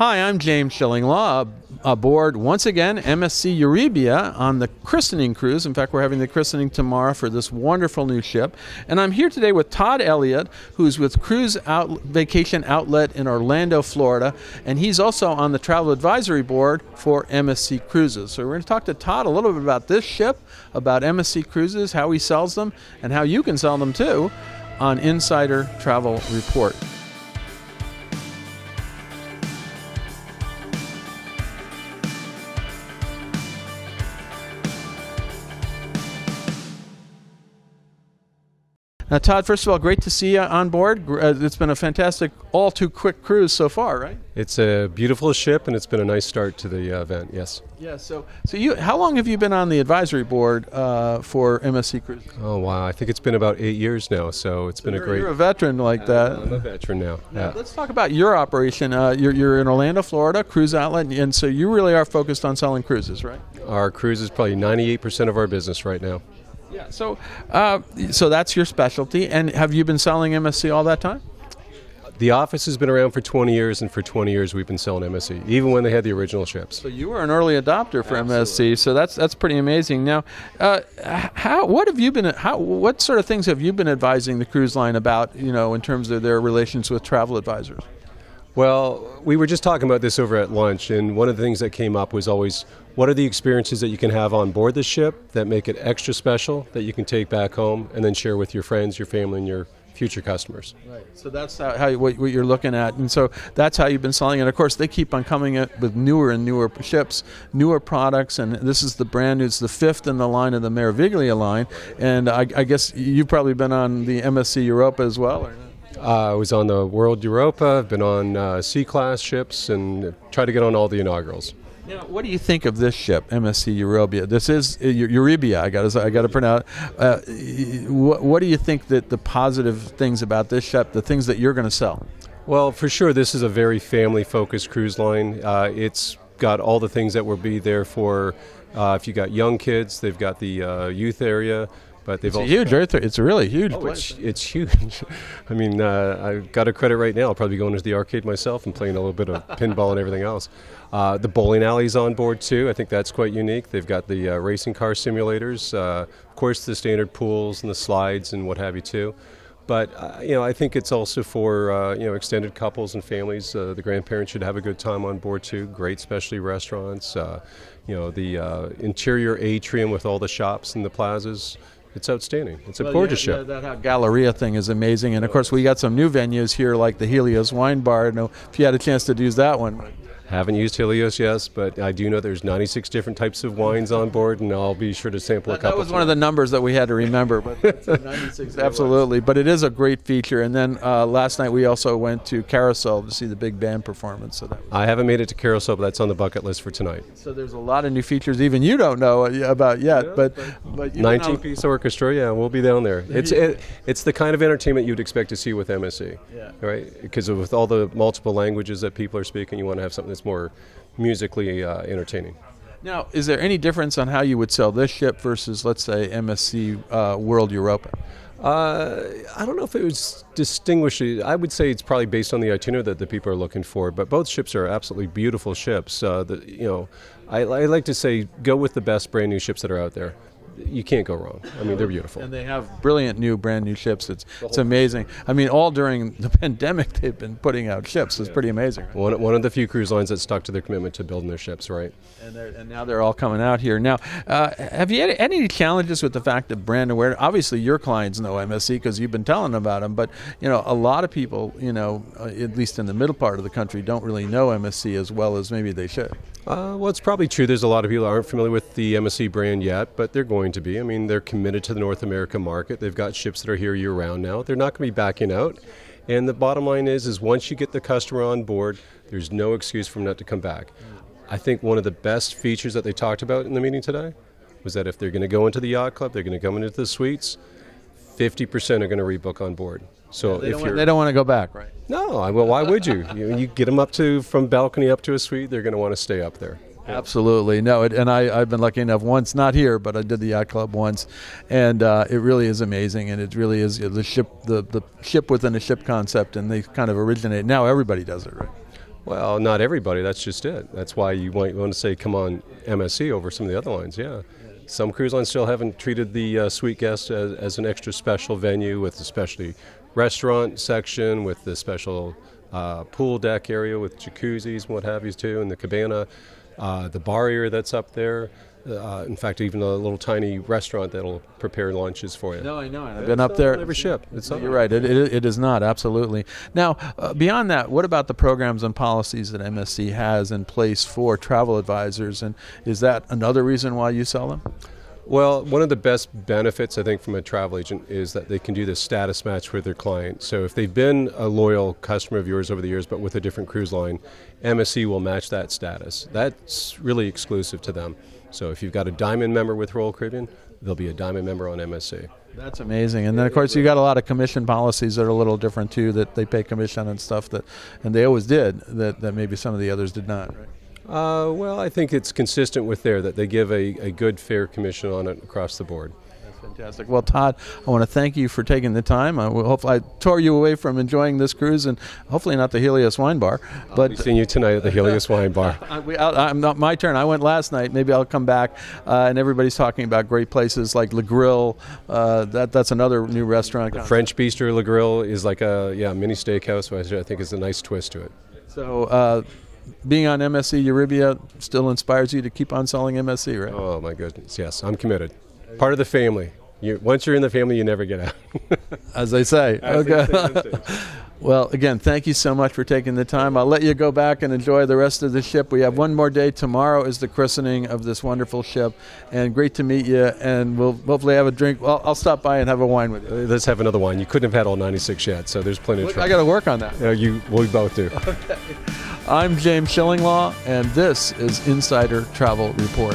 Hi, I'm James Shillinglaw aboard once again MSC Euribia on the christening cruise. In fact, we're having the christening tomorrow for this wonderful new ship. And I'm here today with Todd Elliott, who's with Cruise Out- Vacation Outlet in Orlando, Florida. And he's also on the travel advisory board for MSC Cruises. So we're going to talk to Todd a little bit about this ship, about MSC Cruises, how he sells them, and how you can sell them too on Insider Travel Report. Now, Todd, first of all, great to see you on board. Uh, it's been a fantastic, all too quick cruise so far, right? It's a beautiful ship, and it's been a nice start to the uh, event. Yes. Yeah. So, so you, how long have you been on the advisory board uh, for MSC Cruise? Oh wow, I think it's been about eight years now. So it's so been a great. You're a veteran like that. I'm a veteran now. now yeah. Let's talk about your operation. Uh, you're, you're in Orlando, Florida, cruise outlet, and so you really are focused on selling cruises, right? Our cruise is probably 98% of our business right now. Yeah. So, uh, so that's your specialty. And have you been selling MSC all that time? The office has been around for 20 years, and for 20 years we've been selling MSC, even when they had the original ships. So you were an early adopter for Absolutely. MSC, so that's that's pretty amazing. Now, uh, how what have you been? How what sort of things have you been advising the cruise line about? You know, in terms of their relations with travel advisors. Well, we were just talking about this over at lunch, and one of the things that came up was always what are the experiences that you can have on board the ship that make it extra special that you can take back home and then share with your friends, your family, and your future customers. Right. So that's how, what, you're looking at, and so that's how you've been selling. it. of course, they keep on coming it with newer and newer ships, newer products, and this is the brand new. It's the fifth in the line of the Meraviglia line, and I, I guess you've probably been on the MSC Europa as well. Or uh, I was on the World Europa. I've been on uh, C-class ships and try to get on all the inaugurals. Now, what do you think of this ship, MSC Euribia? This is uh. I got to I got to pronounce. Uh, what, what do you think that the positive things about this ship, the things that you're going to sell? Well, for sure, this is a very family-focused cruise line. Uh, it's got all the things that will be there for uh, if you got young kids. They've got the uh, youth area. But they've it's huge. Right It's a really huge. Oh, it's, it's, huge. I mean, uh, I've got a credit right now. I'll probably be going to the arcade myself and playing a little bit of pinball and everything else. Uh, the bowling alley's on board too. I think that's quite unique. They've got the uh, racing car simulators, uh, of course, the standard pools and the slides and what have you too. But uh, you know, I think it's also for uh, you know extended couples and families. the grandparents should have a good time on board too. Great specialty restaurants. you know, the interior atrium with all the shops and the plazas it's outstanding. It's a well, gorgeous yeah, show. Yeah, that Galleria thing is amazing, and of course we got some new venues here like the Helios Wine Bar. I know if you had a chance to use that one. Haven't used Helios, yes, but I do know there's 96 different types of wines on board, and I'll be sure to sample that, a couple. That was one of the numbers that we had to remember, but 96, absolutely. But it is a great feature. And then uh, last night we also went to Carousel to see the big band performance. So that I haven't made it to Carousel, but that's on the bucket list for tonight. So there's a lot of new features even you don't know about yet, yeah, but, but 19 piece orchestra, yeah, we'll be down there. It's it, it's the kind of entertainment you'd expect to see with MSC, yeah. right? Because with all the multiple languages that people are speaking, you want to have something that's more musically uh, entertaining. Now, is there any difference on how you would sell this ship versus, let's say, MSC uh, World Europa? Uh, I don't know if it was distinguished. I would say it's probably based on the itinerary that the people are looking for. But both ships are absolutely beautiful ships. Uh, the, you know, I, I, like to say go with the best brand new ships that are out there you can't go wrong. I mean, they're beautiful. And they have brilliant new, brand new ships. It's it's amazing. I mean, all during the pandemic, they've been putting out ships. It's yeah. pretty amazing. Right? One, one of the few cruise lines that stuck to their commitment to building their ships, right? And, and now they're all coming out here. Now, uh, have you had any challenges with the fact that brand awareness? Obviously, your clients know MSC because you've been telling them about them. But you know, a lot of people, you know, uh, at least in the middle part of the country, don't really know MSC as well as maybe they should. Uh, well, it's probably true. There's a lot of people aren't familiar with the MSC brand yet, but they're going to be. I mean, they're committed to the North America market. They've got ships that are here year round now. They're not going to be backing out. And the bottom line is, is once you get the customer on board, there's no excuse for them not to come back. I think one of the best features that they talked about in the meeting today was that if they're going to go into the yacht club, they're going to come into the suites. 50% are going to rebook on board. So yeah, they, if don't want, they don't want to go back, right? No, I, well, why would you? you? You get them up to from balcony up to a suite, they're going to want to stay up there. Absolutely, no, it, and I, I've been lucky enough once, not here, but I did the yacht club once, and uh, it really is amazing, and it really is the ship, the, the ship within a ship concept, and they kind of originate. Now everybody does it, right? Well, not everybody. That's just it. That's why you might want to say, come on MSC over some of the other lines. Yeah. Some cruise lines still haven't treated the uh, suite guest as, as, an extra special venue with a specialty restaurant section, with the special uh, pool deck area with jacuzzis and what have you too, and the cabana, uh, the bar area that's up there. Uh, in fact, even a little tiny restaurant that'll prepare lunches for you. No, I know. I've been up there. every ship. It's You're right. It, it, it is not absolutely. Now, uh, beyond that, what about the programs and policies that MSC has in place for travel advisors, and is that another reason why you sell them? Well, one of the best benefits I think from a travel agent is that they can do the status match with their client. So if they've been a loyal customer of yours over the years but with a different cruise line, MSC will match that status. That's really exclusive to them. So if you've got a diamond member with Royal Caribbean, they'll be a diamond member on MSC. That's amazing. And then of course you've got a lot of commission policies that are a little different too that they pay commission and stuff that and they always did that, that maybe some of the others did not, right? Uh, well, I think it's consistent with there that they give a, a good, fair commission on it across the board. That's fantastic. Well, Todd, I want to thank you for taking the time. I hope I tore you away from enjoying this cruise, and hopefully not the Helios Wine Bar. But I'll seeing you tonight at the Helios Wine Bar. I, am not my turn. I went last night. Maybe I'll come back. Uh, and everybody's talking about great places like Le Grill. Uh, that that's another new restaurant. The French Bistro Le Grill is like a yeah mini steakhouse, which I think is a nice twist to it. So uh, being on MSC Euribia still inspires you to keep on selling MSC, right? Oh my goodness, yes, I'm committed. Part of the family. You, once you're in the family, you never get out. As they say. As okay. They say well, again, thank you so much for taking the time. I'll let you go back and enjoy the rest of the ship. We have one more day. Tomorrow is the christening of this wonderful ship, and great to meet you. And we'll hopefully have a drink. Well, I'll stop by and have a wine with you. Uh, let's have another wine. You couldn't have had all 96 yet, so there's plenty of. I got to work on that. Yeah, you. We both do. Okay. I'm James Shillinglaw, and this is Insider Travel Report.